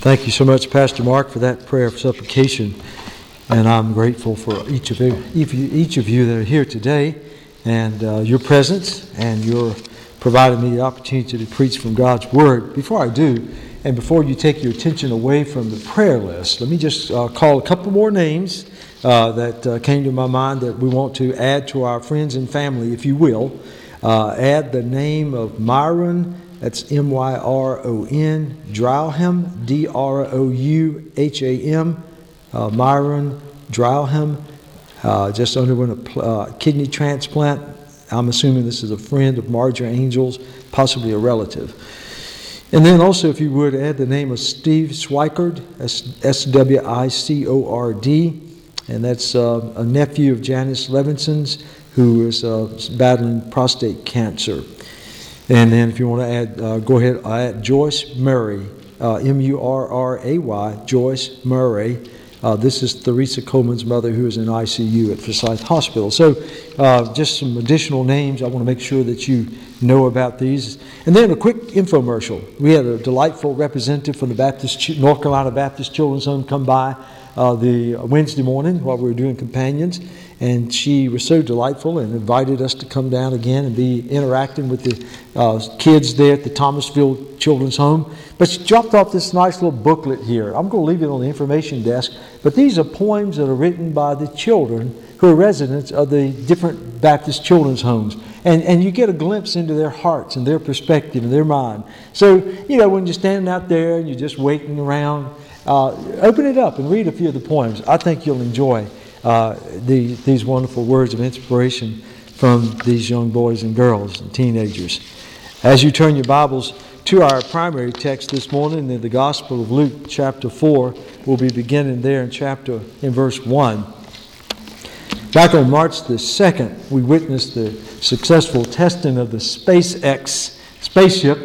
Thank you so much, Pastor Mark, for that prayer of supplication. And I'm grateful for each of you, each of you that are here today and uh, your presence and your providing me the opportunity to preach from God's Word. Before I do, and before you take your attention away from the prayer list, let me just uh, call a couple more names uh, that uh, came to my mind that we want to add to our friends and family, if you will. Uh, add the name of Myron that's M Y R O N, Drouham, D R O U H A M, uh, Myron Drouham, uh, just underwent a uh, kidney transplant. I'm assuming this is a friend of Marjorie Angel's, possibly a relative. And then also, if you would, add the name of Steve Swicord, S W I C O R D, and that's uh, a nephew of Janice Levinson's who is uh, battling prostate cancer. And then if you want to add, uh, go ahead, add Joyce Murray, uh, M U R R A Y, Joyce Murray. Uh, this is Theresa Coleman's mother who is in ICU at Forsyth Hospital. So, uh, just some additional names. I want to make sure that you know about these. And then a quick infomercial. We had a delightful representative from the Baptist, North Carolina Baptist Children's Home come by uh, the Wednesday morning while we were doing companions. And she was so delightful and invited us to come down again and be interacting with the uh, kids there at the Thomasville Children's Home. But she dropped off this nice little booklet here. I'm going to leave it on the information desk. But these are poems that are written by the children who are residents of the different Baptist children's homes. And, and you get a glimpse into their hearts and their perspective and their mind. So, you know, when you're standing out there and you're just waiting around, uh, open it up and read a few of the poems. I think you'll enjoy uh, the, these wonderful words of inspiration from these young boys and girls and teenagers. As you turn your Bibles to our primary text this morning in the Gospel of Luke, chapter 4, we'll be beginning there in chapter in verse 1. Back on March the 2nd, we witnessed the successful testing of the SpaceX spaceship.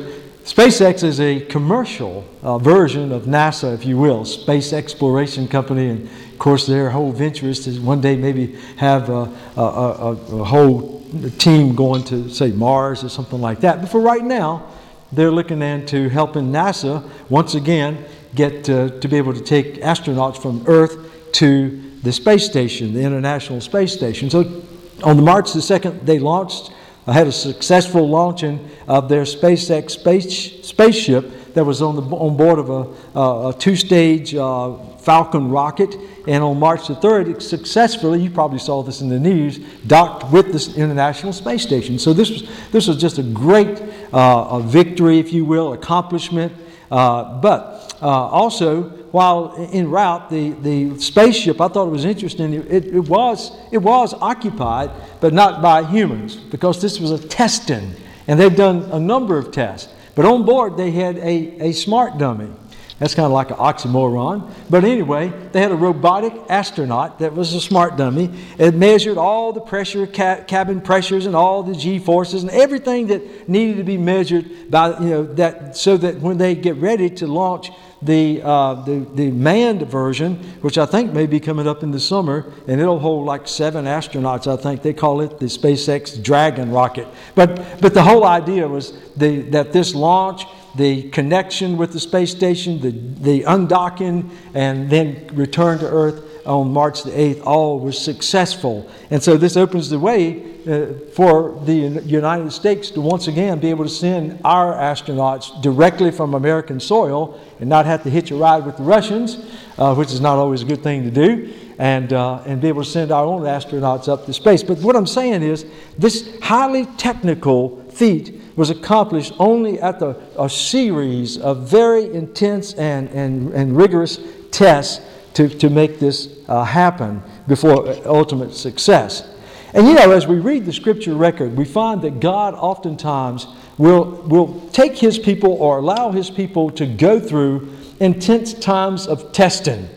SpaceX is a commercial uh, version of NASA, if you will, Space Exploration Company, and of course, their whole venture is to one day maybe have a, a, a, a whole team going to, say, Mars or something like that. But for right now, they're looking into helping NASA once again get to, be able to take astronauts from Earth to the space station, the International Space Station. So on the March the 2nd, they launched, had a successful launching of their SpaceX space, spaceship that was on, the, on board of a, a two stage uh, Falcon rocket. And on March the 3rd, it successfully, you probably saw this in the news, docked with the International Space Station. So this was, this was just a great uh, a victory, if you will, accomplishment. Uh, but uh, also, while en route, the, the spaceship, I thought it was interesting, it, it, was, it was occupied, but not by humans, because this was a testing. And they've done a number of tests. But on board, they had a, a smart dummy. That's kind of like an oxymoron. But anyway, they had a robotic astronaut that was a smart dummy. It measured all the pressure, ca- cabin pressures, and all the G forces, and everything that needed to be measured by you know that so that when they get ready to launch the, uh, the, the manned version, which I think may be coming up in the summer, and it'll hold like seven astronauts, I think. They call it the SpaceX Dragon rocket. But, but the whole idea was the, that this launch the connection with the space station, the, the undocking, and then return to Earth on March the 8th, all was successful. And so this opens the way for the United States to once again be able to send our astronauts directly from American soil and not have to hitch a ride with the Russians, uh, which is not always a good thing to do. And, uh, and be able to send our own astronauts up to space. But what I'm saying is, this highly technical feat was accomplished only after a series of very intense and, and, and rigorous tests to, to make this uh, happen before ultimate success. And you know, as we read the scripture record, we find that God oftentimes will, will take his people or allow his people to go through intense times of testing.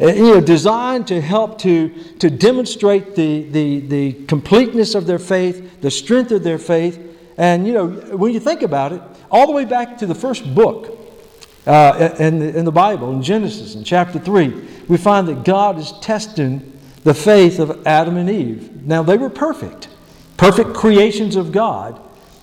Uh, you know, designed to help to, to demonstrate the, the, the completeness of their faith, the strength of their faith, and you know, when you think about it, all the way back to the first book uh, in, the, in the Bible, in Genesis, in chapter 3, we find that God is testing the faith of Adam and Eve. Now, they were perfect, perfect creations of God,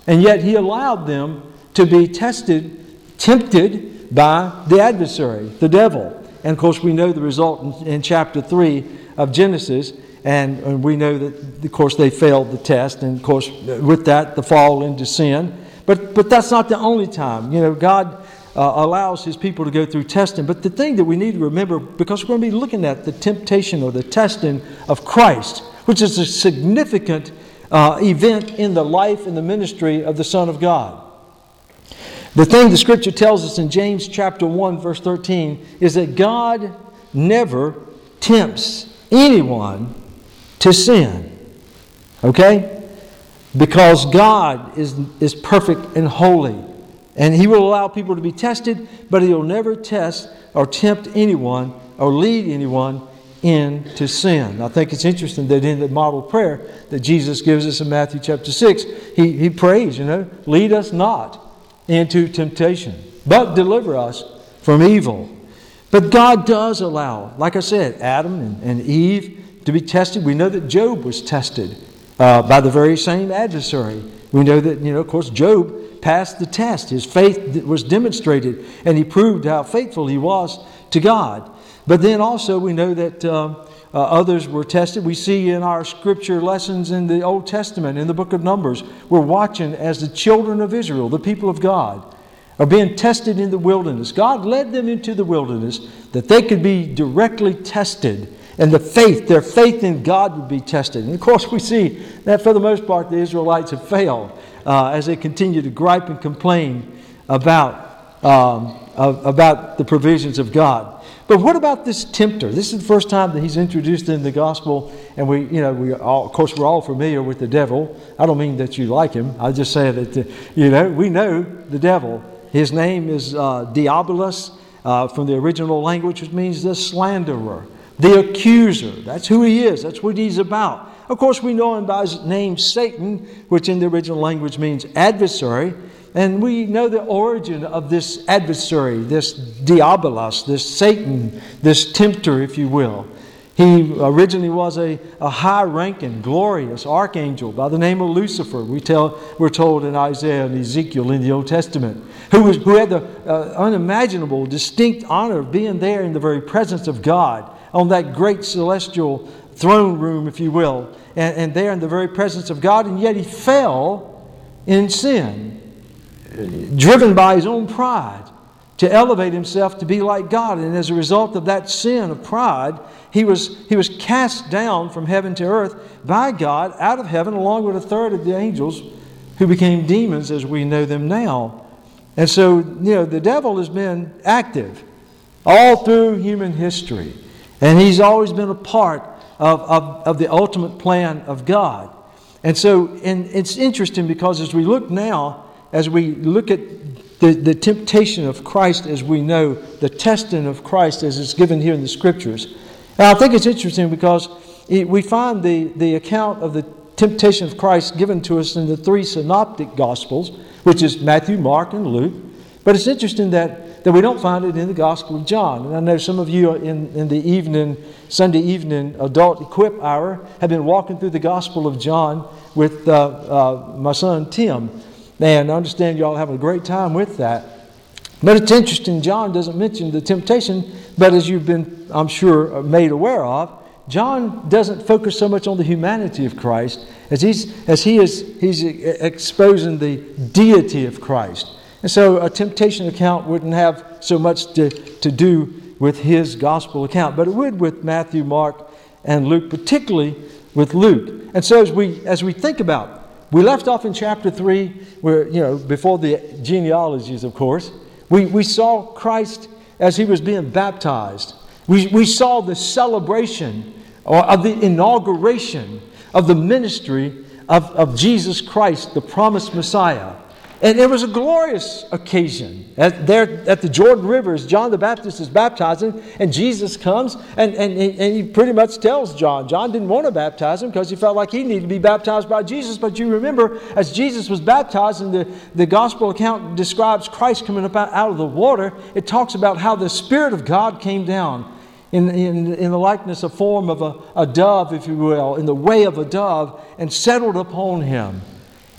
and yet He allowed them to be tested, tempted by the adversary, the devil. And of course, we know the result in, in chapter 3 of Genesis. And, and, we know that, of course, they failed the test. And of course, with that, the fall into sin. But, but that's not the only time. You know, God uh, allows his people to go through testing. But the thing that we need to remember, because we're going to be looking at the temptation or the testing of Christ, which is a significant uh, event in the life and the ministry of the Son of God. The thing the scripture tells us in James chapter 1, verse 13, is that God never tempts anyone to sin. Okay? Because God is, is perfect and holy. And He will allow people to be tested, but He'll never test or tempt anyone or lead anyone into sin. I think it's interesting that in the model prayer that Jesus gives us in Matthew chapter 6, He, he prays, you know, lead us not into temptation, but deliver us from evil. But God does allow, like I said, Adam and, and Eve to be tested. We know that Job was tested uh, by the very same adversary. We know that, you know, of course, Job passed the test. His faith was demonstrated, and he proved how faithful he was to God. But then also, we know that uh, uh, others were tested. We see in our scripture lessons in the Old Testament, in the book of Numbers, we're watching as the children of Israel, the people of God, are being tested in the wilderness. God led them into the wilderness that they could be directly tested and the faith, their faith in God would be tested. And of course, we see that for the most part, the Israelites have failed uh, as they continue to gripe and complain about, um, about the provisions of God. But what about this tempter? This is the first time that he's introduced in the gospel, and we, you know, we all, of course, we're all familiar with the devil. I don't mean that you like him. I just say that, uh, you know, we know the devil. His name is uh, Diabolus uh, from the original language, which means the slanderer, the accuser. That's who he is. That's what he's about. Of course, we know him by his name Satan, which in the original language means adversary. And we know the origin of this adversary, this diabolos, this Satan, this tempter, if you will. He originally was a, a high ranking, glorious archangel by the name of Lucifer, we tell, we're told in Isaiah and Ezekiel in the Old Testament, who, was, who had the uh, unimaginable, distinct honor of being there in the very presence of God on that great celestial throne room, if you will, and, and there in the very presence of God, and yet he fell in sin driven by his own pride to elevate himself to be like God. And as a result of that sin of pride, he was, he was cast down from heaven to earth by God out of heaven, along with a third of the angels who became demons as we know them now. And so, you know, the devil has been active all through human history. And he's always been a part of, of, of the ultimate plan of God. And so, and it's interesting because as we look now, as we look at the, the temptation of Christ as we know, the testing of Christ as it's given here in the Scriptures. And I think it's interesting because we find the, the account of the temptation of Christ given to us in the three synoptic Gospels, which is Matthew, Mark, and Luke. But it's interesting that, that we don't find it in the Gospel of John. And I know some of you in, in the evening, Sunday evening adult equip hour, have been walking through the Gospel of John with uh, uh, my son Tim. And I understand y'all having a great time with that. But it's interesting, John doesn't mention the temptation, but as you've been, I'm sure, made aware of, John doesn't focus so much on the humanity of Christ as, he's, as he is he's exposing the deity of Christ. And so a temptation account wouldn't have so much to, to do with his gospel account, but it would with Matthew, Mark, and Luke, particularly with Luke. And so as we, as we think about we left off in chapter 3, where, you know, before the genealogies, of course. We, we saw Christ as he was being baptized. We, we saw the celebration or of the inauguration of the ministry of, of Jesus Christ, the promised Messiah. And it was a glorious occasion. At, there at the Jordan River, as John the Baptist is baptizing, and Jesus comes, and, and, and he pretty much tells John. John didn't want to baptize him because he felt like he needed to be baptized by Jesus. But you remember, as Jesus was baptized, and the, the gospel account describes Christ coming up out of the water, it talks about how the Spirit of God came down in, in, in the likeness of form of a, a dove, if you will, in the way of a dove, and settled upon him.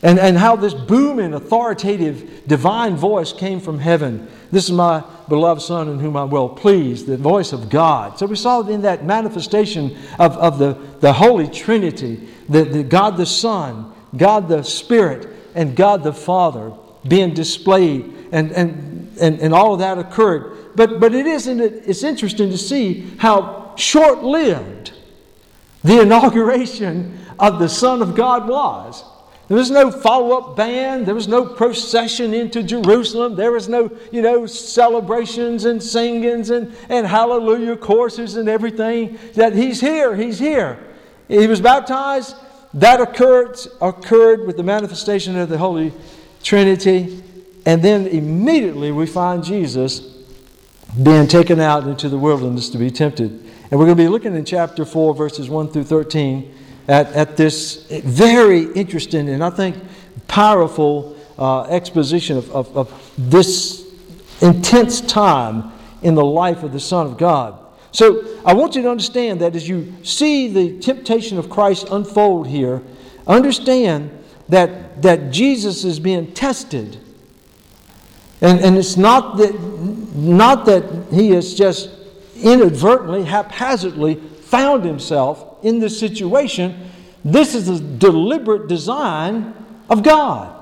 And, and how this booming, authoritative, divine voice came from heaven. This is my beloved Son in whom I'm well pleased, the voice of God. So we saw in that manifestation of, of the, the Holy Trinity, the, the God the Son, God the Spirit, and God the Father being displayed, and, and, and, and all of that occurred. But, but it isn't it, it's interesting to see how short lived the inauguration of the Son of God was. There was no follow up band. There was no procession into Jerusalem. There was no, you know, celebrations and singings and, and hallelujah courses and everything. That he's here, he's here. He was baptized. That occurred, occurred with the manifestation of the Holy Trinity. And then immediately we find Jesus being taken out into the wilderness to be tempted. And we're going to be looking in chapter 4, verses 1 through 13 at, at this very interesting and I think powerful uh, exposition of, of, of this intense time in the life of the Son of God. So I want you to understand that as you see the temptation of Christ unfold here, understand that, that Jesus is being tested. And, and it's not that, not that he has just inadvertently, haphazardly found himself in this situation, this is a deliberate design of God.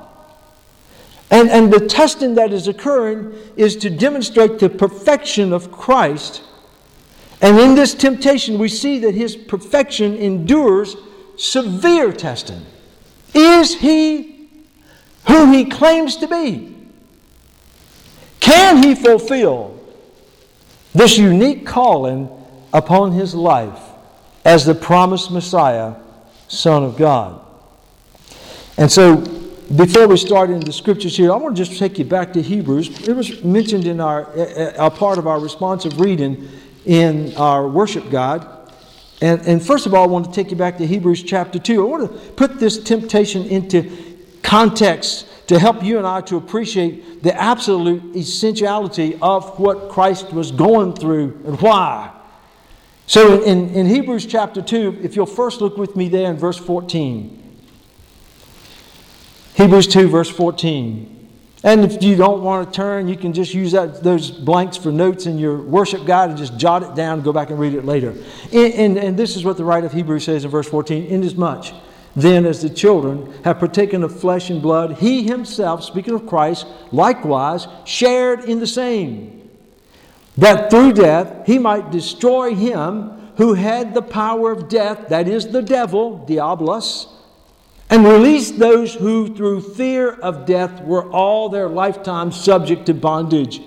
And, and the testing that is occurring is to demonstrate the perfection of Christ. And in this temptation, we see that his perfection endures severe testing. Is he who he claims to be? Can he fulfill this unique calling upon his life? As the promised Messiah, Son of God. And so, before we start in the scriptures here, I want to just take you back to Hebrews. It was mentioned in our, a part of our responsive reading in our worship guide. And, and first of all, I want to take you back to Hebrews chapter 2. I want to put this temptation into context to help you and I to appreciate the absolute essentiality of what Christ was going through and why. So in, in Hebrews chapter 2, if you'll first look with me there in verse 14. Hebrews 2, verse 14. And if you don't want to turn, you can just use that, those blanks for notes in your worship guide and just jot it down and go back and read it later. And, and, and this is what the writer of Hebrews says in verse 14 Inasmuch then as the children have partaken of flesh and blood, he himself, speaking of Christ, likewise shared in the same that through death he might destroy him who had the power of death, that is the devil, Diabolos, and release those who through fear of death were all their lifetime subject to bondage.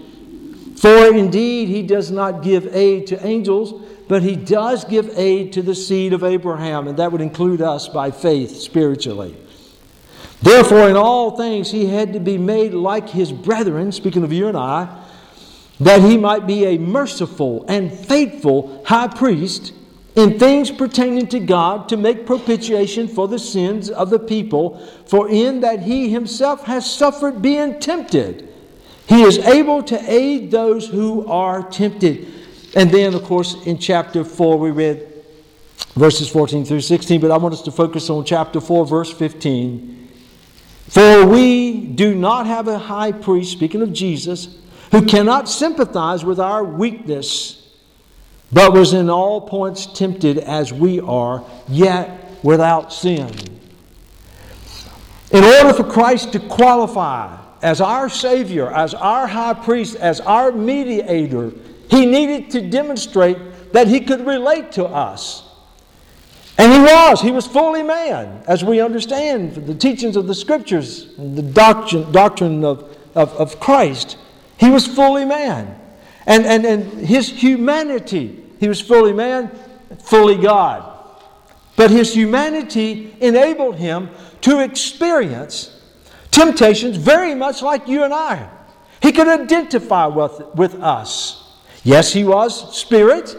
For indeed he does not give aid to angels, but he does give aid to the seed of Abraham, and that would include us by faith spiritually. Therefore, in all things he had to be made like his brethren, speaking of you and I that he might be a merciful and faithful high priest in things pertaining to God to make propitiation for the sins of the people, for in that he himself has suffered being tempted, he is able to aid those who are tempted. And then, of course, in chapter 4, we read verses 14 through 16, but I want us to focus on chapter 4, verse 15. For we do not have a high priest, speaking of Jesus, who cannot sympathize with our weakness, but was in all points tempted as we are, yet without sin. In order for Christ to qualify as our Savior, as our high priest, as our mediator, he needed to demonstrate that he could relate to us. And he was. He was fully man, as we understand from the teachings of the Scriptures, the doctrine, doctrine of, of, of Christ. He was fully man. And, and, and his humanity, he was fully man, fully God. But his humanity enabled him to experience temptations very much like you and I. He could identify with, with us. Yes, he was spirit,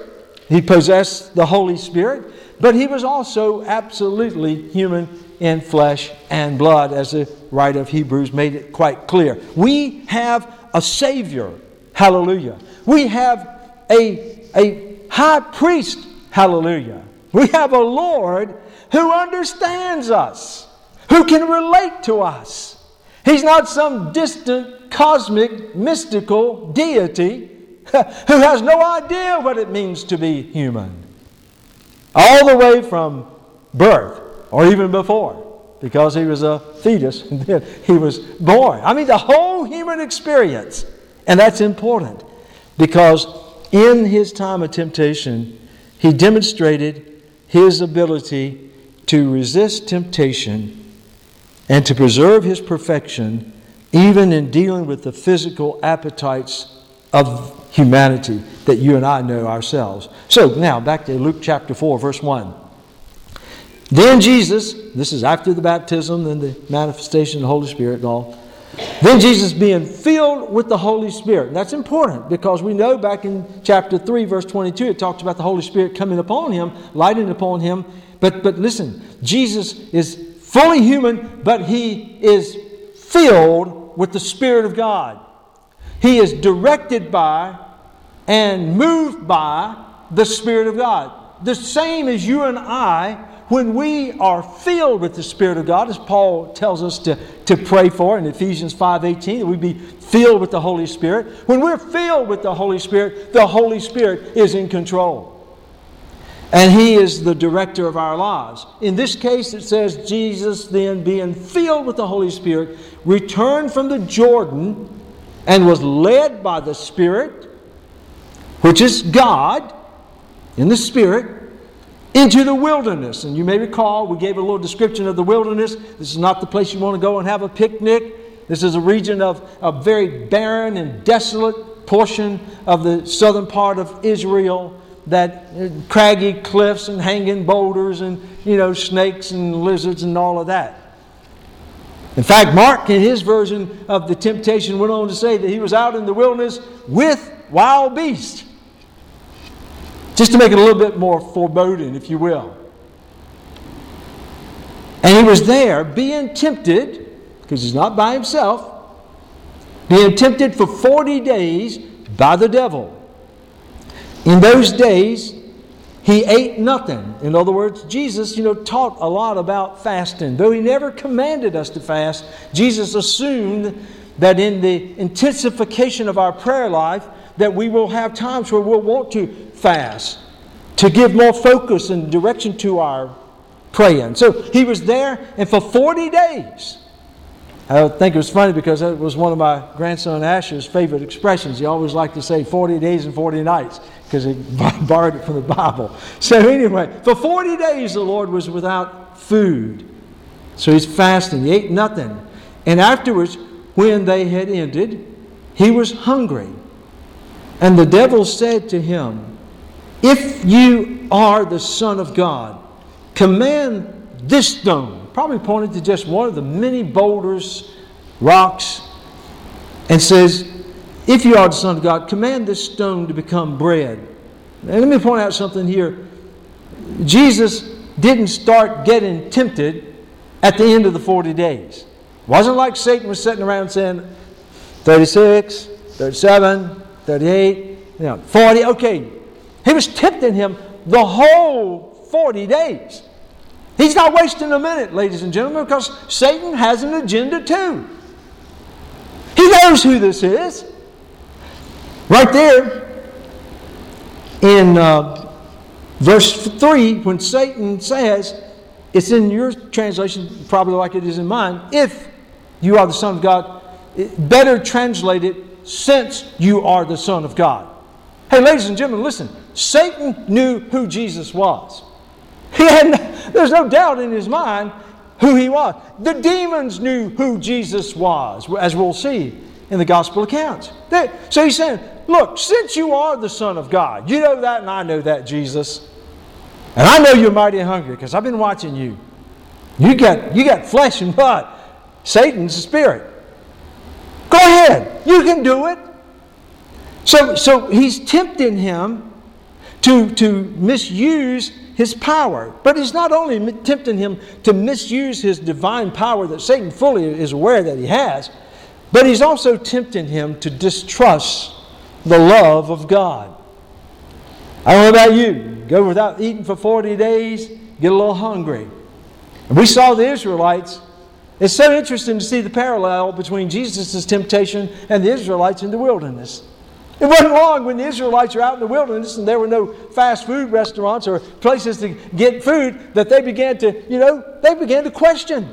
he possessed the Holy Spirit, but he was also absolutely human in flesh and blood, as the writer of Hebrews made it quite clear. We have a Savior. Hallelujah. We have a, a high priest. Hallelujah. We have a Lord who understands us, who can relate to us. He's not some distant, cosmic, mystical deity who has no idea what it means to be human. All the way from birth, or even before, because he was a fetus and then he was born. I mean, the whole human experience. And that's important because in his time of temptation, he demonstrated his ability to resist temptation and to preserve his perfection even in dealing with the physical appetites of humanity that you and I know ourselves. So now back to Luke chapter 4, verse 1. Then Jesus, this is after the baptism and the manifestation of the Holy Spirit and all. Then Jesus being filled with the Holy Spirit. And that's important because we know back in chapter 3, verse 22, it talks about the Holy Spirit coming upon him, lighting upon him. But, but listen, Jesus is fully human, but he is filled with the Spirit of God. He is directed by and moved by the Spirit of God. The same as you and I, when we are filled with the Spirit of God, as Paul tells us to, to pray for in Ephesians 5.18, that we be filled with the Holy Spirit. When we're filled with the Holy Spirit, the Holy Spirit is in control. And He is the director of our lives. In this case, it says, Jesus then, being filled with the Holy Spirit, returned from the Jordan and was led by the Spirit, which is God, in the Spirit, into the wilderness. And you may recall, we gave a little description of the wilderness. This is not the place you want to go and have a picnic. This is a region of a very barren and desolate portion of the southern part of Israel that uh, craggy cliffs and hanging boulders and you know snakes and lizards and all of that. In fact, Mark, in his version of the temptation, went on to say that he was out in the wilderness with wild beasts. Just to make it a little bit more foreboding, if you will. And he was there being tempted, because he's not by himself, being tempted for 40 days by the devil. In those days, he ate nothing. In other words, Jesus, you know, taught a lot about fasting. Though he never commanded us to fast, Jesus assumed that in the intensification of our prayer life, that we will have times where we'll want to fast to give more focus and direction to our praying. So he was there, and for 40 days, I think it was funny because that was one of my grandson Asher's favorite expressions. He always liked to say 40 days and 40 nights because he borrowed it from the Bible. So, anyway, for 40 days the Lord was without food. So he's fasting. He ate nothing. And afterwards, when they had ended, he was hungry. And the devil said to him, If you are the Son of God, command this stone. Probably pointed to just one of the many boulders, rocks, and says, if you are the Son of God, command this stone to become bread. And let me point out something here. Jesus didn't start getting tempted at the end of the 40 days. It wasn't like Satan was sitting around saying, 36, 37, 38, you know, 40. Okay. He was tempting him the whole 40 days. He's not wasting a minute, ladies and gentlemen, because Satan has an agenda too. He knows who this is. Right there in uh, verse 3, when Satan says, it's in your translation, probably like it is in mine, if you are the Son of God, better translated, since you are the Son of God. Hey, ladies and gentlemen, listen. Satan knew who Jesus was. He had, there's no doubt in his mind who he was. The demons knew who Jesus was, as we'll see in the gospel accounts. They, so he's saying, Look, since you are the Son of God, you know that and I know that, Jesus. And I know you're mighty hungry because I've been watching you. You got, you got flesh and blood. Satan's a spirit. Go ahead. You can do it. So, so he's tempting him to, to misuse his power. But he's not only tempting him to misuse his divine power that Satan fully is aware that he has, but he's also tempting him to distrust the love of God. I don't know about you. Go without eating for 40 days, get a little hungry. And we saw the Israelites It's so interesting to see the parallel between Jesus' temptation and the Israelites in the wilderness. It wasn't long when the Israelites were out in the wilderness and there were no fast food restaurants or places to get food that they began to, you know, they began to question.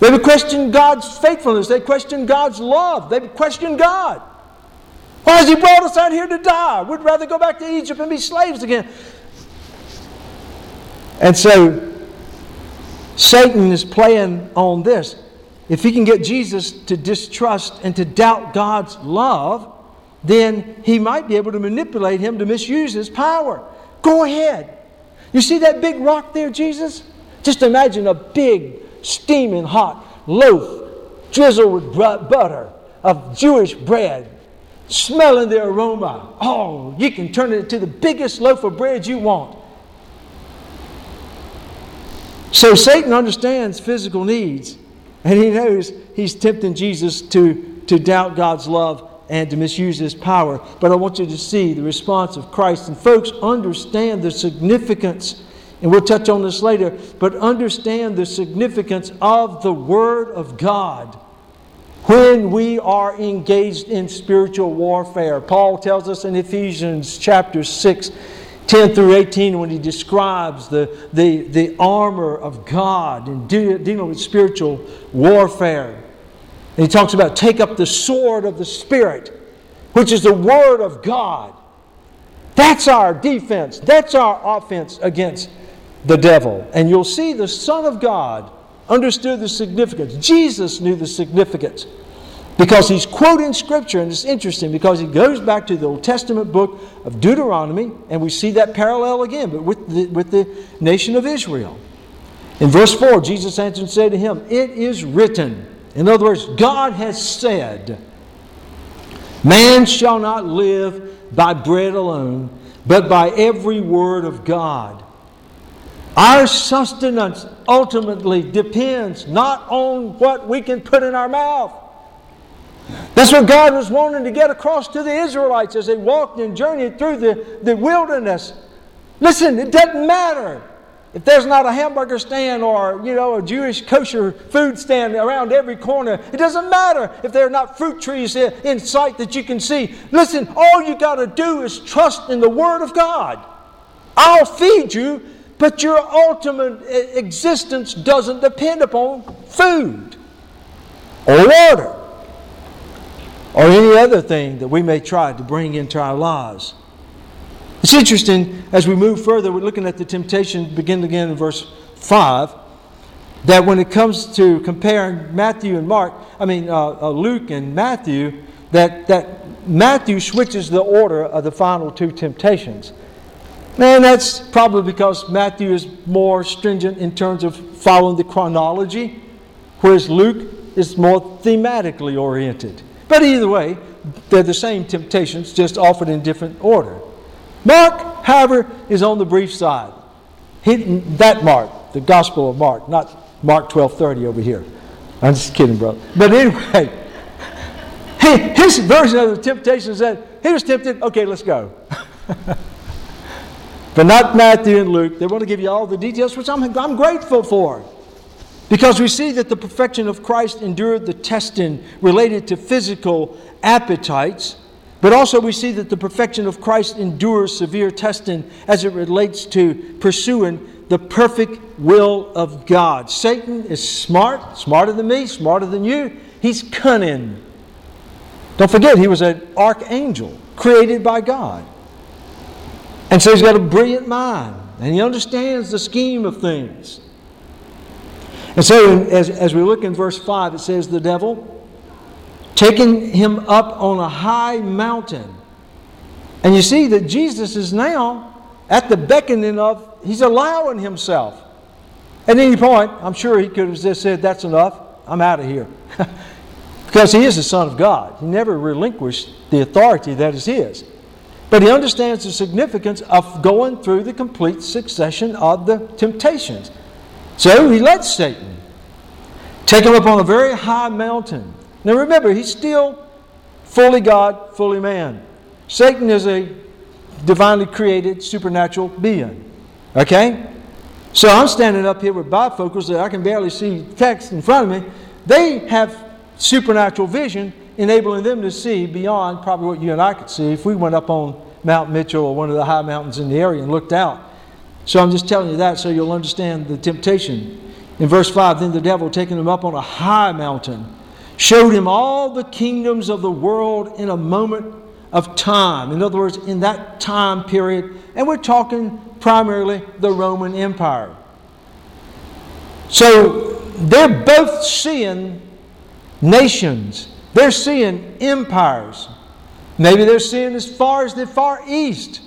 They would question God's faithfulness. They questioned God's love. They would question God. Why has He brought us out here to die? We'd rather go back to Egypt and be slaves again. And so Satan is playing on this. If he can get Jesus to distrust and to doubt God's love, then he might be able to manipulate him to misuse his power. Go ahead. You see that big rock there, Jesus? Just imagine a big, steaming hot loaf drizzled with butter of Jewish bread, smelling the aroma. Oh, you can turn it into the biggest loaf of bread you want. So Satan understands physical needs, and he knows he's tempting Jesus to, to doubt God's love and to misuse his power. But I want you to see the response of Christ. And folks, understand the significance, and we'll touch on this later, but understand the significance of the Word of God when we are engaged in spiritual warfare. Paul tells us in Ephesians chapter 6 10 through 18 when he describes the, the, the armor of God and dealing with spiritual warfare. And he talks about take up the sword of the Spirit, which is the Word of God. That's our defense. That's our offense against the devil. And you'll see the Son of God understood the significance. Jesus knew the significance because he's quoting Scripture, and it's interesting because he goes back to the Old Testament book of Deuteronomy, and we see that parallel again, but with the, with the nation of Israel. In verse 4, Jesus answered and said to him, It is written. In other words, God has said, Man shall not live by bread alone, but by every word of God. Our sustenance ultimately depends not on what we can put in our mouth that's what God was wanting to get across to the Israelites as they walked and journeyed through the, the wilderness. Listen, it doesn't matter if there's not a hamburger stand or, you know, a Jewish kosher food stand around every corner. It doesn't matter if there are not fruit trees in sight that you can see. Listen, all you got to do is trust in the Word of God. I'll feed you, but your ultimate uh, existence doesn't depend upon food or water or any other thing that we may try to bring into our lives. It's interesting as we move further, we're looking at the temptation, begin again in verse 5, that when it comes to comparing Matthew and Mark, I mean uh, uh, Luke and Matthew, that, that Matthew switches the order of the final two temptations. And that's probably because Matthew is more stringent in terms of following the chronology, whereas Luke is more thematically oriented. But either way, they're the same temptations, just offered in different order. Mark, however, is on the brief side. That Mark, the Gospel of Mark, not Mark 12:30 over here. I'm just kidding, brother. But anyway, his version of the temptation said he was tempted. Okay, let's go. but not Matthew and Luke. They want to give you all the details, which I'm, I'm grateful for. Because we see that the perfection of Christ endured the testing related to physical appetites, but also we see that the perfection of Christ endures severe testing as it relates to pursuing the perfect will of God. Satan is smart, smarter than me, smarter than you. He's cunning. Don't forget, he was an archangel created by God. And so he's got a brilliant mind, and he understands the scheme of things. And so, as, as we look in verse 5, it says, The devil, taking him up on a high mountain. And you see that Jesus is now at the beckoning of, he's allowing himself. At any point, I'm sure he could have just said, That's enough, I'm out of here. because he is the Son of God. He never relinquished the authority that is his. But he understands the significance of going through the complete succession of the temptations. So he lets Satan take him up on a very high mountain. Now remember, he's still fully God, fully man. Satan is a divinely created supernatural being. Okay? So I'm standing up here with bifocals that I can barely see text in front of me. They have supernatural vision, enabling them to see beyond probably what you and I could see if we went up on Mount Mitchell or one of the high mountains in the area and looked out. So I'm just telling you that so you'll understand the temptation. In verse 5, then the devil, taking him up on a high mountain, showed him all the kingdoms of the world in a moment of time. In other words, in that time period, and we're talking primarily the Roman Empire. So they're both seeing nations, they're seeing empires. Maybe they're seeing as far as the Far East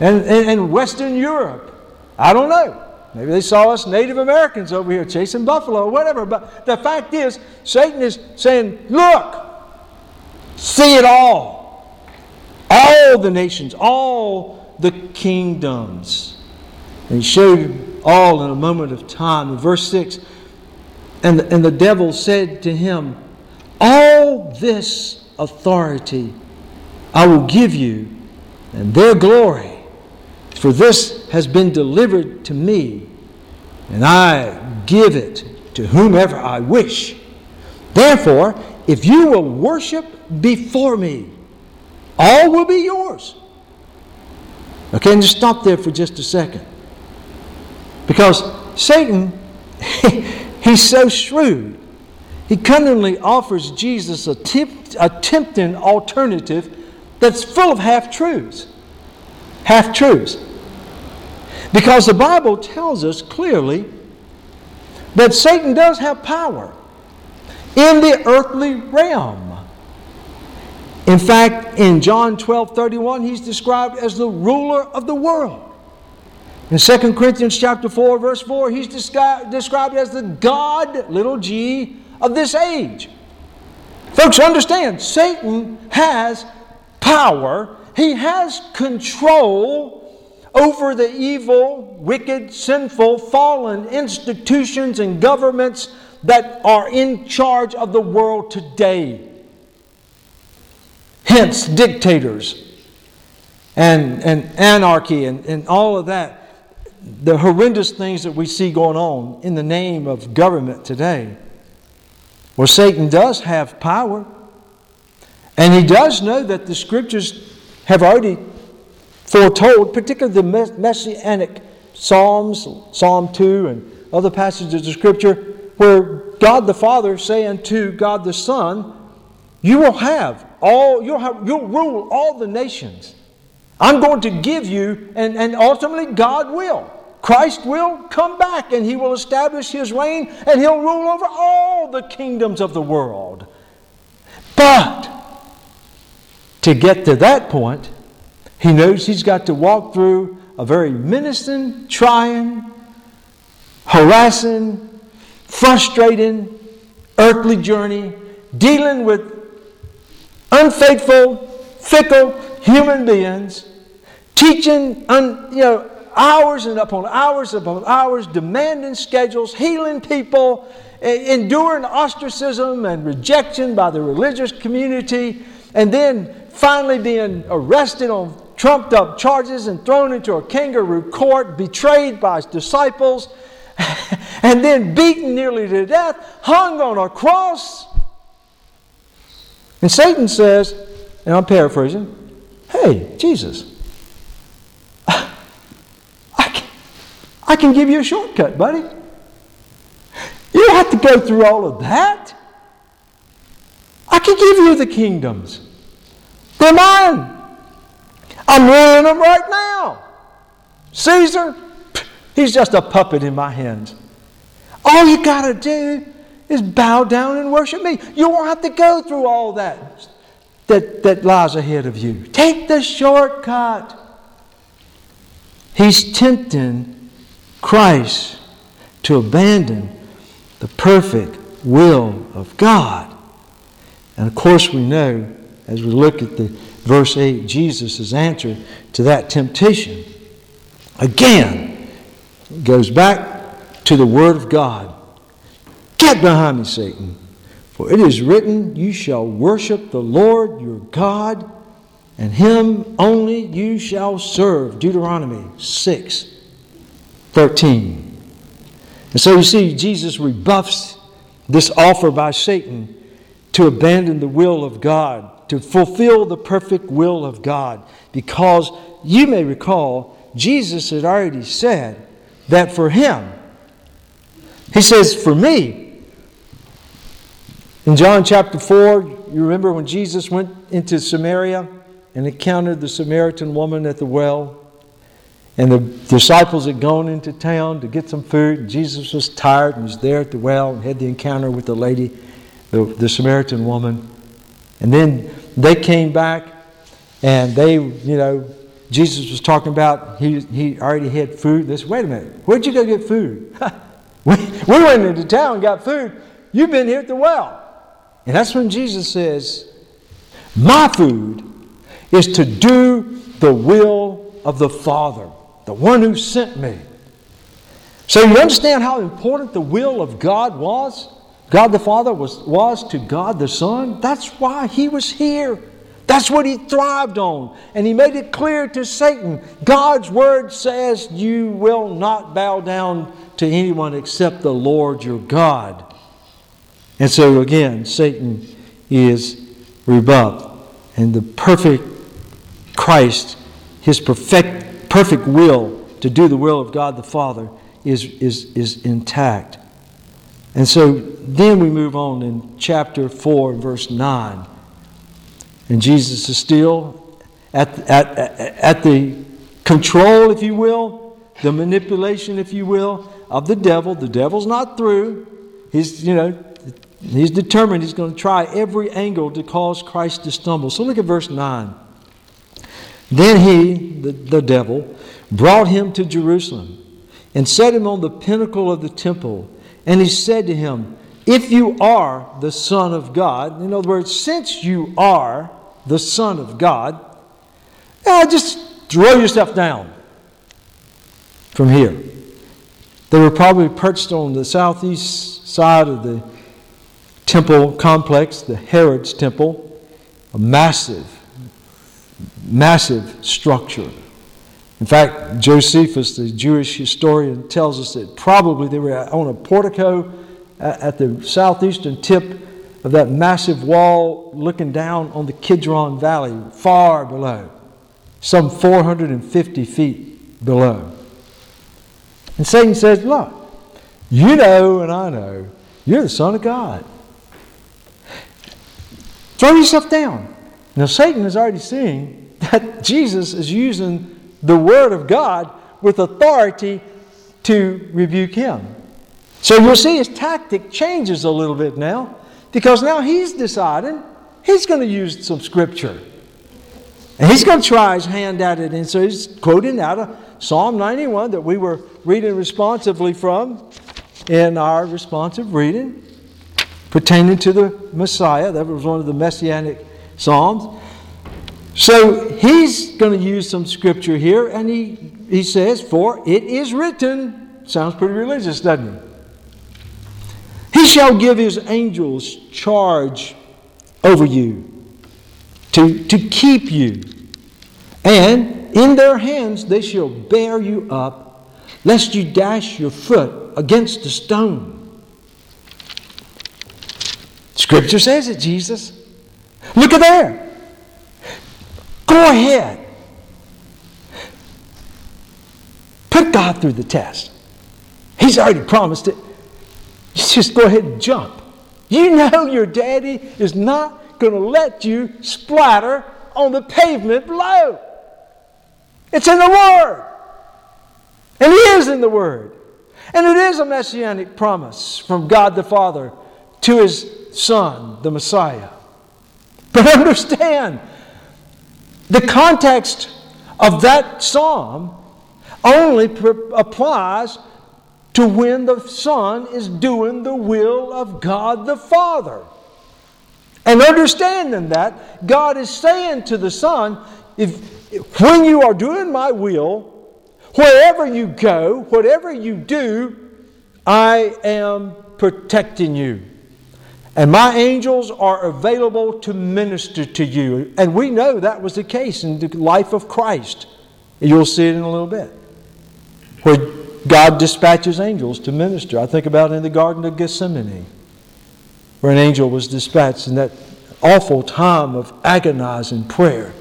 and, and, and Western Europe. I don't know. Maybe they saw us Native Americans over here chasing buffalo or whatever. But the fact is, Satan is saying, Look, see it all. All the nations, all the kingdoms. And he showed him all in a moment of time. In verse 6, and and the devil said to him, All this authority I will give you, and their glory, for this has been delivered to me, and I give it to whomever I wish. Therefore, if you will worship before me, all will be yours. Okay, and just stop there for just a second. Because Satan, He's so shrewd. He cunningly offers Jesus a, tempt, a tempting alternative that's full of half truths. Half truths. Because the Bible tells us clearly that Satan does have power in the earthly realm. In fact, in John 12 31, he's described as the ruler of the world. In 2 Corinthians chapter 4, verse 4, he's described, described as the God, little g, of this age. Folks, understand, Satan has power, he has control over the evil, wicked, sinful, fallen institutions and governments that are in charge of the world today. Hence, dictators and, and anarchy and, and all of that the horrendous things that we see going on in the name of government today. Well, Satan does have power. And he does know that the scriptures have already foretold, particularly the messianic Psalms, Psalm 2, and other passages of scripture, where God the Father saying to God the Son, You will have all, you'll, have, you'll rule all the nations. I'm going to give you, and, and ultimately God will. Christ will come back and he will establish his reign and he'll rule over all the kingdoms of the world. But to get to that point, he knows he's got to walk through a very menacing, trying, harassing, frustrating earthly journey, dealing with unfaithful, fickle human beings, teaching un, you know, hours and upon hours upon hours, demanding schedules, healing people, enduring ostracism and rejection by the religious community, and then finally being arrested on trumped up charges and thrown into a kangaroo court, betrayed by his disciples, and then beaten nearly to death, hung on a cross. And Satan says, and I'm paraphrasing, hey, Jesus, I can give you a shortcut, buddy. You don't have to go through all of that. I can give you the kingdoms. They're mine. I'm ruling them right now. Caesar, he's just a puppet in my hands. All you got to do is bow down and worship me. You won't have to go through all that that, that lies ahead of you. Take the shortcut. He's tempting Christ to abandon the perfect will of God. And of course, we know as we look at the verse 8, Jesus' answer to that temptation. Again, goes back to the Word of God. Get behind me, Satan. For it is written, You shall worship the Lord your God, and him only you shall serve. Deuteronomy 6 13. And so you see, Jesus rebuffs this offer by Satan to abandon the will of God, to fulfill the perfect will of God, because you may recall Jesus had already said that for him, he says, For me, in John chapter 4, you remember when Jesus went into Samaria and encountered the Samaritan woman at the well? And the disciples had gone into town to get some food, and Jesus was tired and was there at the well and had the encounter with the lady, the, the Samaritan woman. And then they came back and they, you know, Jesus was talking about he, he already had food. This wait a minute, where'd you go get food? we, we went into town and got food. You've been here at the well. And that's when Jesus says, My food is to do the will of the Father the one who sent me. So you understand how important the will of God was? God the Father was, was to God the Son. That's why he was here. That's what he thrived on. And he made it clear to Satan God's word says you will not bow down to anyone except the Lord your God. And so again, Satan is rebuffed. And the perfect Christ, his perfect perfect will to do the will of God the Father is, is, is intact. And so then we move on in chapter 4, verse 9. And Jesus is still at, at, at the control, if you will, the manipulation, if you will, of the devil. The devil's not through. He's, you know, he's determined he's going to try every angle to cause Christ to stumble. So look at verse 9. Then he, the, the devil, brought him to Jerusalem and set him on the pinnacle of the temple. And he said to him, If you are the Son of God, in other words, since you are the Son of God, eh, just throw yourself down from here. They were probably perched on the southeast side of the temple complex, the Herod's temple, a massive massive structure. In fact, Josephus, the Jewish historian, tells us that probably they were on a portico at the southeastern tip of that massive wall looking down on the Kidron Valley, far below, some 450 feet below. And Satan says, Look, you know and I know you're the Son of God. Throw yourself down. Now, Satan is already seeing that Jesus is using the Word of God with authority to rebuke him. So you'll see his tactic changes a little bit now because now he's deciding he's going to use some Scripture. And he's going to try his hand at it. And so he's quoting out of Psalm 91 that we were reading responsively from in our responsive reading pertaining to the Messiah. That was one of the messianic Psalms. So he's going to use some scripture here, and he, he says, For it is written. Sounds pretty religious, doesn't it? He shall give his angels charge over you to, to keep you, and in their hands they shall bear you up, lest you dash your foot against a stone. Scripture says it, Jesus. Look at there. Go ahead. Put God through the test. He's already promised it. Just go ahead and jump. You know your daddy is not going to let you splatter on the pavement below. It's in the Word. And He is in the Word. And it is a messianic promise from God the Father to His Son, the Messiah. But understand, the context of that psalm only applies to when the Son is doing the will of God the Father. And understanding that, God is saying to the Son, if, when you are doing my will, wherever you go, whatever you do, I am protecting you. And my angels are available to minister to you. And we know that was the case in the life of Christ. You'll see it in a little bit. Where God dispatches angels to minister. I think about in the Garden of Gethsemane, where an angel was dispatched in that awful time of agonizing prayer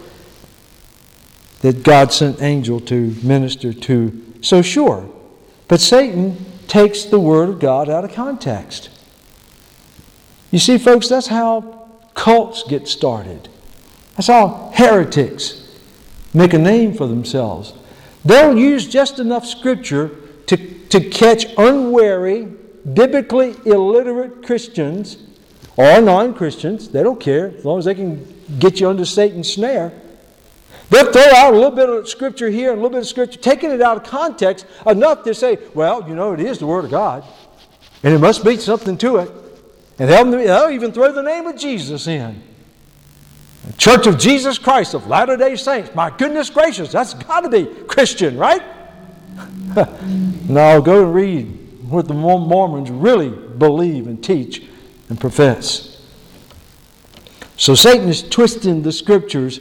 that God sent angel to minister to. So sure. But Satan takes the word of God out of context. You see, folks, that's how cults get started. That's how heretics make a name for themselves. They'll use just enough scripture to, to catch unwary, biblically illiterate Christians or non Christians. They don't care as long as they can get you under Satan's snare. They'll throw out a little bit of scripture here and a little bit of scripture, taking it out of context enough to say, well, you know, it is the Word of God, and it must be something to it. And they'll, they'll even throw the name of Jesus in. Church of Jesus Christ of Latter day Saints. My goodness gracious, that's got to be Christian, right? now go and read what the Mormons really believe and teach and profess. So Satan is twisting the scriptures,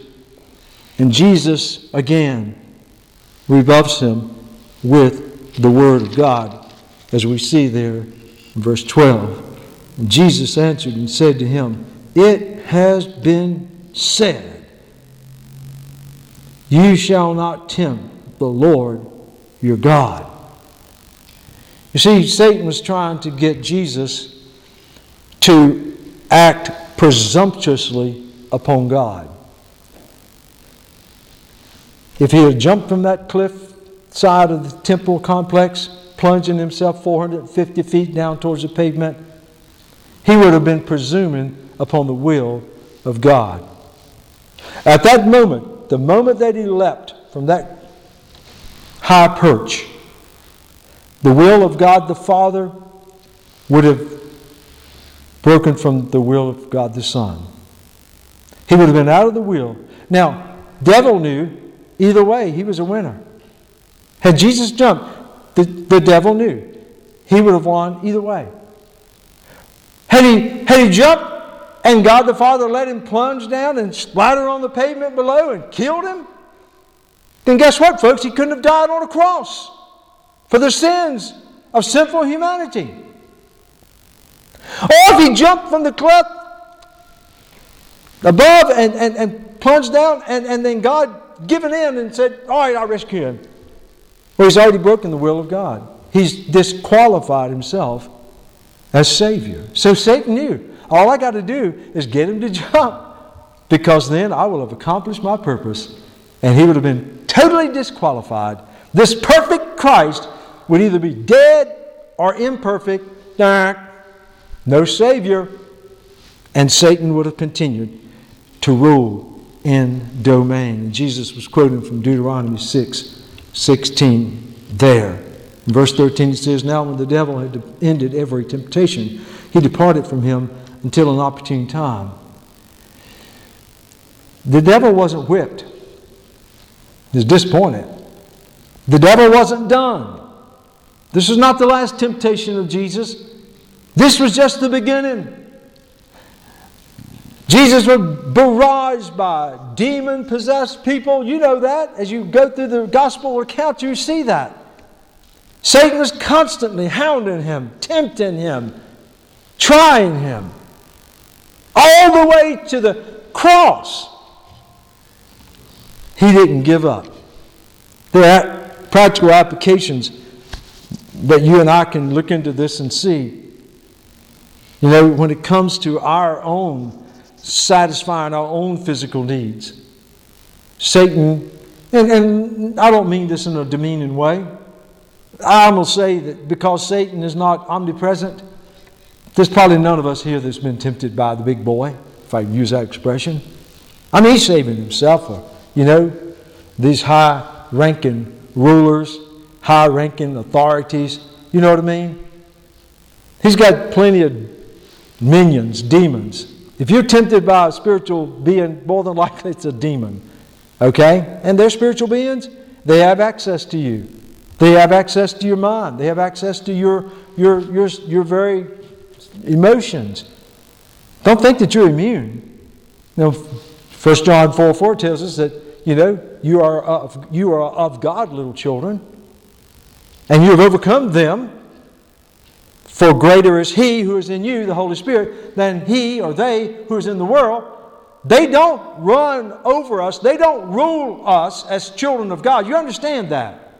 and Jesus again rebuffs him with the Word of God, as we see there in verse 12. And Jesus answered and said to him, It has been said, You shall not tempt the Lord your God. You see, Satan was trying to get Jesus to act presumptuously upon God. If he had jumped from that cliff side of the temple complex, plunging himself 450 feet down towards the pavement, he would have been presuming upon the will of God. At that moment, the moment that he leapt from that high perch, the will of God the Father would have broken from the will of God the Son. He would have been out of the will. Now, devil knew either way he was a winner. Had Jesus jumped, the, the devil knew he would have won either way. Had he, had he jumped and God the Father let him plunge down and splatter on the pavement below and killed him, then guess what, folks? He couldn't have died on a cross for the sins of sinful humanity. Or if he jumped from the cliff above and, and, and plunged down, and, and then God given in and said, All right, I'll rescue him. Well, he's already broken the will of God. He's disqualified himself as Savior. So Satan knew all I got to do is get him to jump because then I will have accomplished my purpose. And he would have been totally disqualified. This perfect Christ would either be dead or imperfect. No Savior. And Satan would have continued to rule in domain. Jesus was quoting from Deuteronomy 6 16 there. In verse 13 it says, Now when the devil had ended every temptation, he departed from him until an opportune time. The devil wasn't whipped. Was disappointed. The devil wasn't done. This was not the last temptation of Jesus. This was just the beginning. Jesus was barraged by demon possessed people. You know that. As you go through the gospel account, you see that. Satan was constantly hounding him, tempting him, trying him all the way to the cross. He didn't give up. There are practical applications that you and I can look into this and see. You know, when it comes to our own satisfying our own physical needs, Satan, and, and I don't mean this in a demeaning way, I'm going to say that because Satan is not omnipresent, there's probably none of us here that's been tempted by the big boy, if I use that expression. I mean, he's saving himself. You know, these high ranking rulers, high ranking authorities. You know what I mean? He's got plenty of minions, demons. If you're tempted by a spiritual being, more than likely it's a demon. Okay? And they're spiritual beings, they have access to you. They have access to your mind. They have access to your, your, your, your very emotions. Don't think that you're immune. You know, 1 John 4 4 tells us that, you know, you are of, you are of God, little children. and you have overcome them, for greater is He who is in you, the Holy Spirit, than He or they who is in the world. They don't run over us, they don't rule us as children of God. You understand that?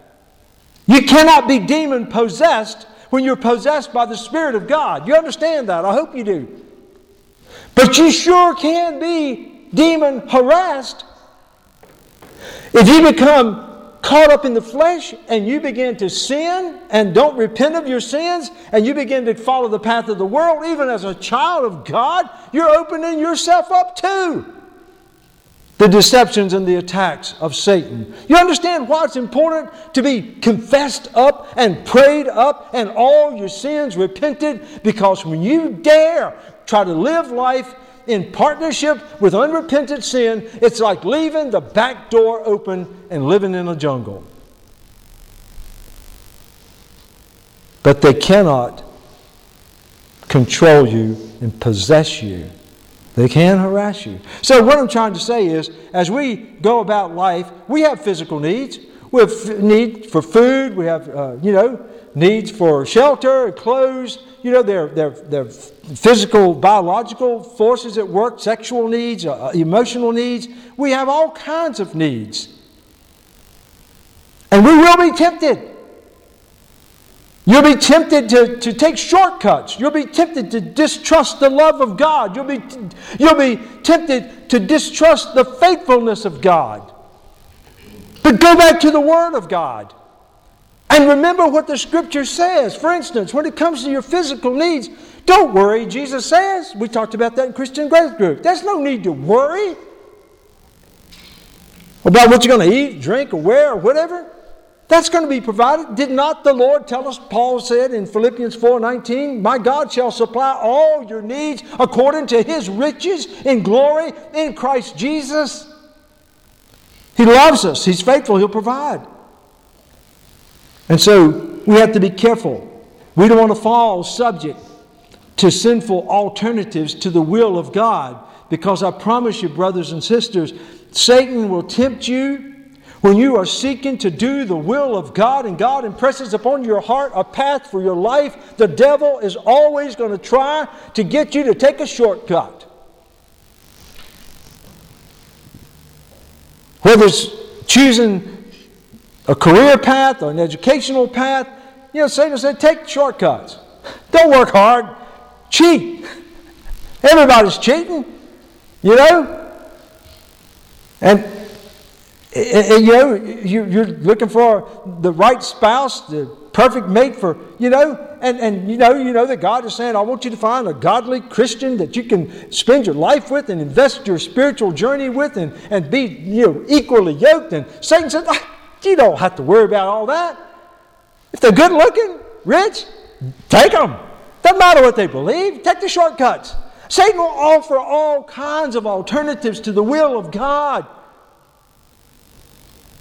You cannot be demon possessed when you're possessed by the Spirit of God. You understand that? I hope you do. But you sure can be demon harassed if you become caught up in the flesh and you begin to sin and don't repent of your sins and you begin to follow the path of the world, even as a child of God, you're opening yourself up to the deceptions and the attacks of Satan. You understand why it's important to be confessed up and prayed up and all your sins repented? Because when you dare try to live life in partnership with unrepentant sin, it's like leaving the back door open and living in a jungle. But they cannot control you and possess you. They can harass you. So, what I'm trying to say is, as we go about life, we have physical needs. We have need for food. We have, uh, you know, needs for shelter, clothes. You know, they're, they're, they're physical, biological forces at work, sexual needs, uh, emotional needs. We have all kinds of needs. And we will be tempted. You'll be tempted to, to take shortcuts. You'll be tempted to distrust the love of God. You'll be, you'll be tempted to distrust the faithfulness of God. But go back to the Word of God. And remember what the Scripture says. For instance, when it comes to your physical needs, don't worry, Jesus says. We talked about that in Christian Growth Group. There's no need to worry about what you're going to eat, drink, or wear, or whatever. That's going to be provided. Did not the Lord tell us, Paul said in Philippians 4:19, My God shall supply all your needs according to his riches in glory in Christ Jesus. He loves us, he's faithful, he'll provide. And so we have to be careful. We don't want to fall subject to sinful alternatives to the will of God. Because I promise you, brothers and sisters, Satan will tempt you when you are seeking to do the will of God and God impresses upon your heart a path for your life. The devil is always going to try to get you to take a shortcut. Whether it's choosing a career path or an educational path, you know, Satan said, take shortcuts. Don't work hard cheat. Everybody's cheating, you know? And, and you know, you, you're looking for the right spouse, the perfect mate for, you know, and, and you know, you know that God is saying, I want you to find a godly Christian that you can spend your life with and invest your spiritual journey with and, and be, you know, equally yoked. And Satan says, ah, you don't have to worry about all that. If they're good looking, rich, take them. Doesn't matter what they believe, take the shortcuts. Satan will offer all kinds of alternatives to the will of God.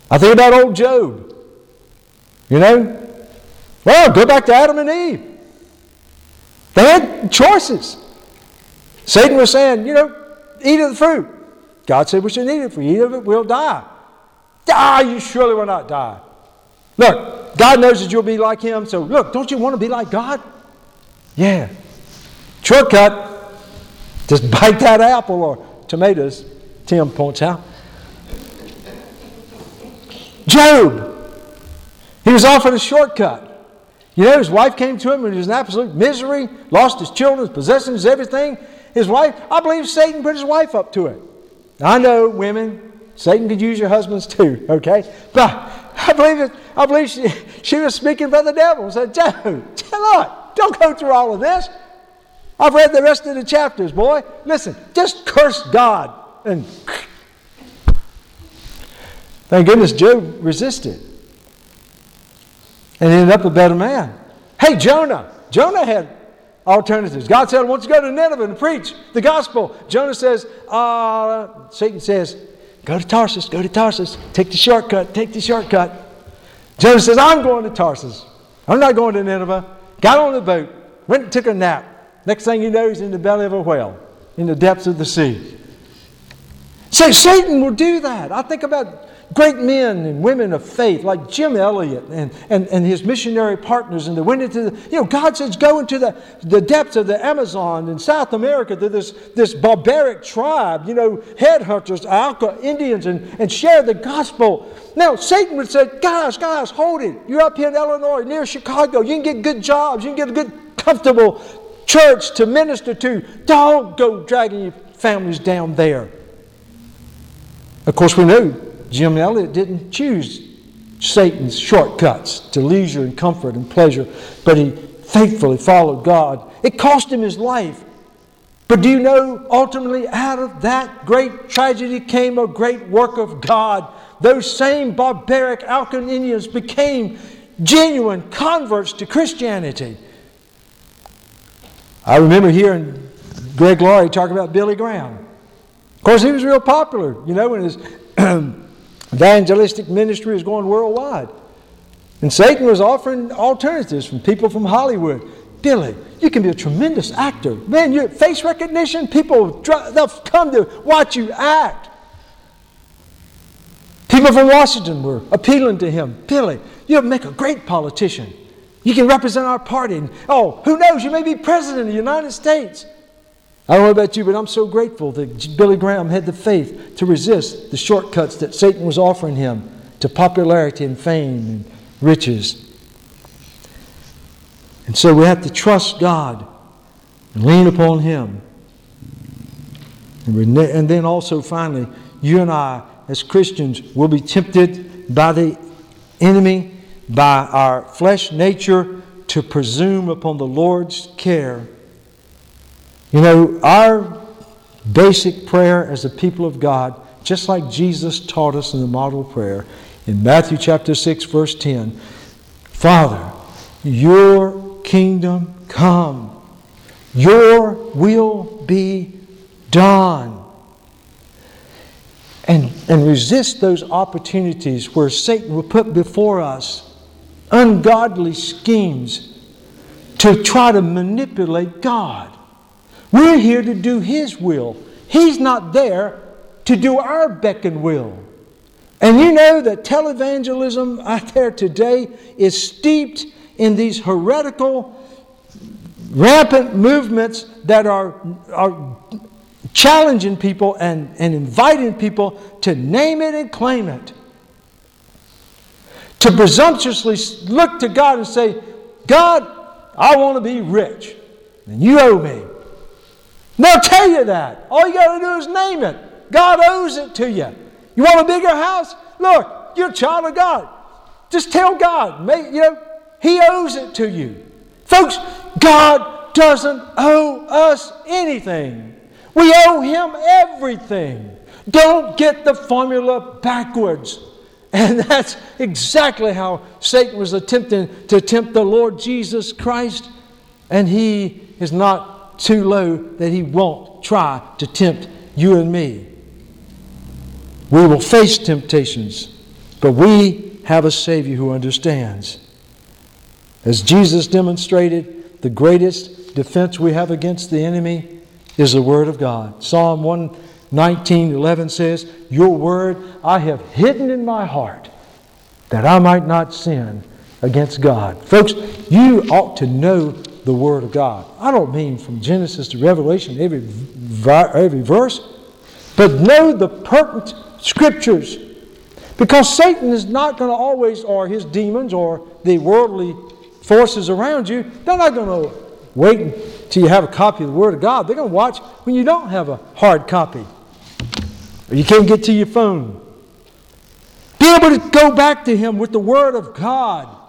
I think about old Job. You know? Well, go back to Adam and Eve. They had choices. Satan was saying, you know, eat of the fruit. God said we should eat it. If we eat of it, we'll die. Die, you surely will not die. Look, God knows that you'll be like him, so look, don't you want to be like God? Yeah. Shortcut. Just bite that apple or tomatoes, Tim points out. Job. He was offered a shortcut. You know, his wife came to him and he was in absolute misery, lost his children, his possessions, everything. His wife, I believe Satan put his wife up to it. I know, women, Satan could use your husbands too, okay? But I believe it, I believe she, she was speaking by the devil and said, Job, look, don't go through all of this. I've read the rest of the chapters, boy. Listen, just curse God. And thank goodness Job resisted and ended up a better man. Hey, Jonah. Jonah had alternatives. God said, I want you to go to Nineveh and preach the gospel. Jonah says, uh, Satan says, go to Tarsus, go to Tarsus. Take the shortcut, take the shortcut. Jonah says, I'm going to Tarsus. I'm not going to Nineveh got on the boat, went and took a nap. Next thing you know, he's in the belly of a whale, in the depths of the sea. So Satan will do that. I think about great men and women of faith like Jim Elliot and, and, and his missionary partners, and they went into the, you know, God says, go into the, the depths of the Amazon in South America to this, this barbaric tribe, you know, headhunters, Auca Indians, and, and share the gospel. Now, Satan would say, guys, guys, hold it. You're up here in Illinois, near Chicago. You can get good jobs. You can get a good, comfortable church to minister to. Don't go dragging your families down there. Of course, we know Jim Elliot didn't choose Satan's shortcuts to leisure and comfort and pleasure, but he faithfully followed God. It cost him his life. But do you know, ultimately, out of that great tragedy came a great work of God. Those same barbaric Alcan Indians became genuine converts to Christianity. I remember hearing Greg Laurie talk about Billy Graham. Of course, he was real popular, you know, when his evangelistic ministry is going worldwide. And Satan was offering alternatives from people from Hollywood. Billy, you can be a tremendous actor. Man, your face recognition, people, they'll come to watch you act. People from Washington were appealing to him. Billy, you'll make a great politician. You can represent our party. And, oh, who knows? You may be president of the United States. I don't know about you, but I'm so grateful that Billy Graham had the faith to resist the shortcuts that Satan was offering him to popularity and fame and riches. And so we have to trust God and lean upon Him. And then also, finally, you and I, as Christians, will be tempted by the enemy, by our flesh nature, to presume upon the Lord's care you know, our basic prayer as a people of God, just like Jesus taught us in the model prayer in Matthew chapter 6, verse 10 Father, your kingdom come, your will be done. And, and resist those opportunities where Satan will put before us ungodly schemes to try to manipulate God. We're here to do His will. He's not there to do our beck and will. And you know that televangelism out there today is steeped in these heretical, rampant movements that are, are challenging people and, and inviting people to name it and claim it. To presumptuously look to God and say, God, I want to be rich, and you owe me. They'll tell you that. All you got to do is name it. God owes it to you. You want a bigger house? Look, you're a child of God. Just tell God. You know, He owes it to you. Folks, God doesn't owe us anything. We owe Him everything. Don't get the formula backwards. And that's exactly how Satan was attempting to tempt the Lord Jesus Christ. And he is not too low that he won't try to tempt you and me. We will face temptations, but we have a Savior who understands. As Jesus demonstrated, the greatest defense we have against the enemy is the Word of God. Psalm 119 11 says, Your Word I have hidden in my heart that I might not sin against God. Folks, you ought to know the Word of God. I don't mean from Genesis to Revelation, every, every verse, but know the pertinent Scriptures. Because Satan is not going to always, or his demons, or the worldly forces around you, they're not going to wait until you have a copy of the Word of God. They're going to watch when you don't have a hard copy, or you can't get to your phone. Be able to go back to Him with the Word of God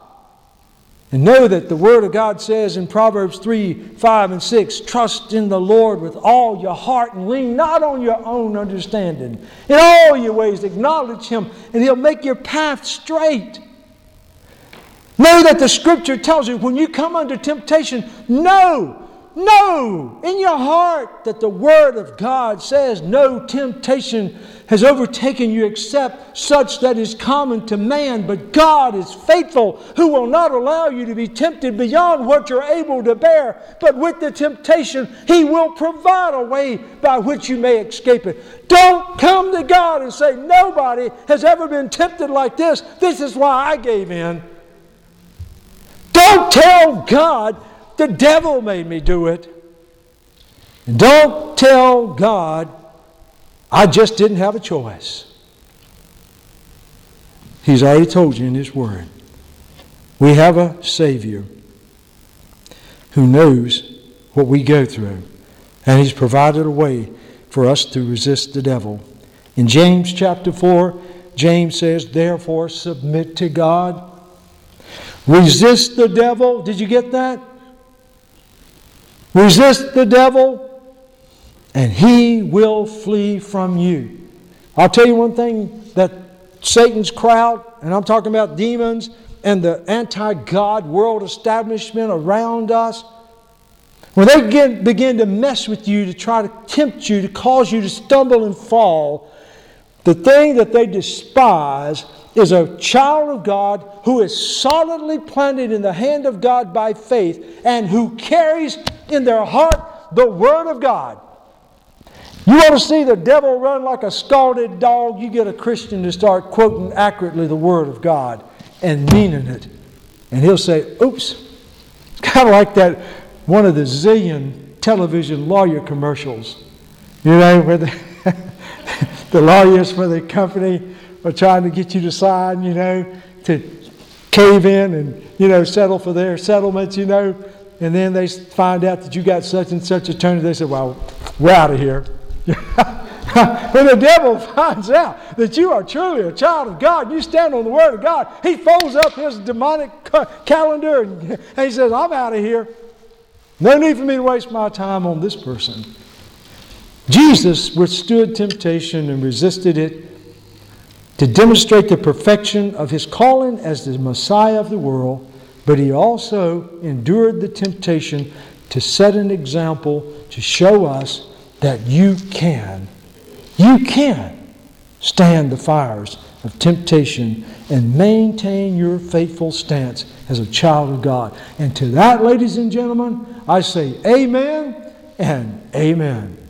and know that the Word of God says in Proverbs 3 5 and 6 trust in the Lord with all your heart and lean not on your own understanding. In all your ways, acknowledge Him, and He'll make your path straight. Know that the Scripture tells you when you come under temptation, know know in your heart that the Word of God says no temptation has overtaken you except such that is common to man, but God is faithful, who will not allow you to be tempted beyond what you're able to bear, but with the temptation, He will provide a way by which you may escape it. Don't come to God and say, Nobody has ever been tempted like this. This is why I gave in. Don't tell God the devil made me do it. Don't tell God I just didn't have a choice. He's already told you in His Word. We have a Savior who knows what we go through, and He's provided a way for us to resist the devil. In James chapter 4, James says, Therefore, submit to God. Resist the devil. Did you get that? Resist the devil, and he will flee from you. I'll tell you one thing that Satan's crowd, and I'm talking about demons and the anti God world establishment around us, when they begin, begin to mess with you to try to tempt you, to cause you to stumble and fall, the thing that they despise is a child of God who is solidly planted in the hand of God by faith and who carries in their heart the Word of God. You want to see the devil run like a scalded dog? You get a Christian to start quoting accurately the Word of God and meaning it. And he'll say, Oops. It's kind of like that one of the zillion television lawyer commercials. You know, where the, the lawyers for the company are trying to get you to sign, you know, to cave in and, you know, settle for their settlements, you know. And then they find out that you got such and such attorney. They say, well, we're out of here. when the devil finds out that you are truly a child of God, you stand on the Word of God, he folds up his demonic calendar and, and he says, I'm out of here. No need for me to waste my time on this person. Jesus withstood temptation and resisted it to demonstrate the perfection of his calling as the Messiah of the world, but he also endured the temptation to set an example to show us that you can, you can stand the fires of temptation and maintain your faithful stance as a child of God. And to that, ladies and gentlemen, I say amen and amen.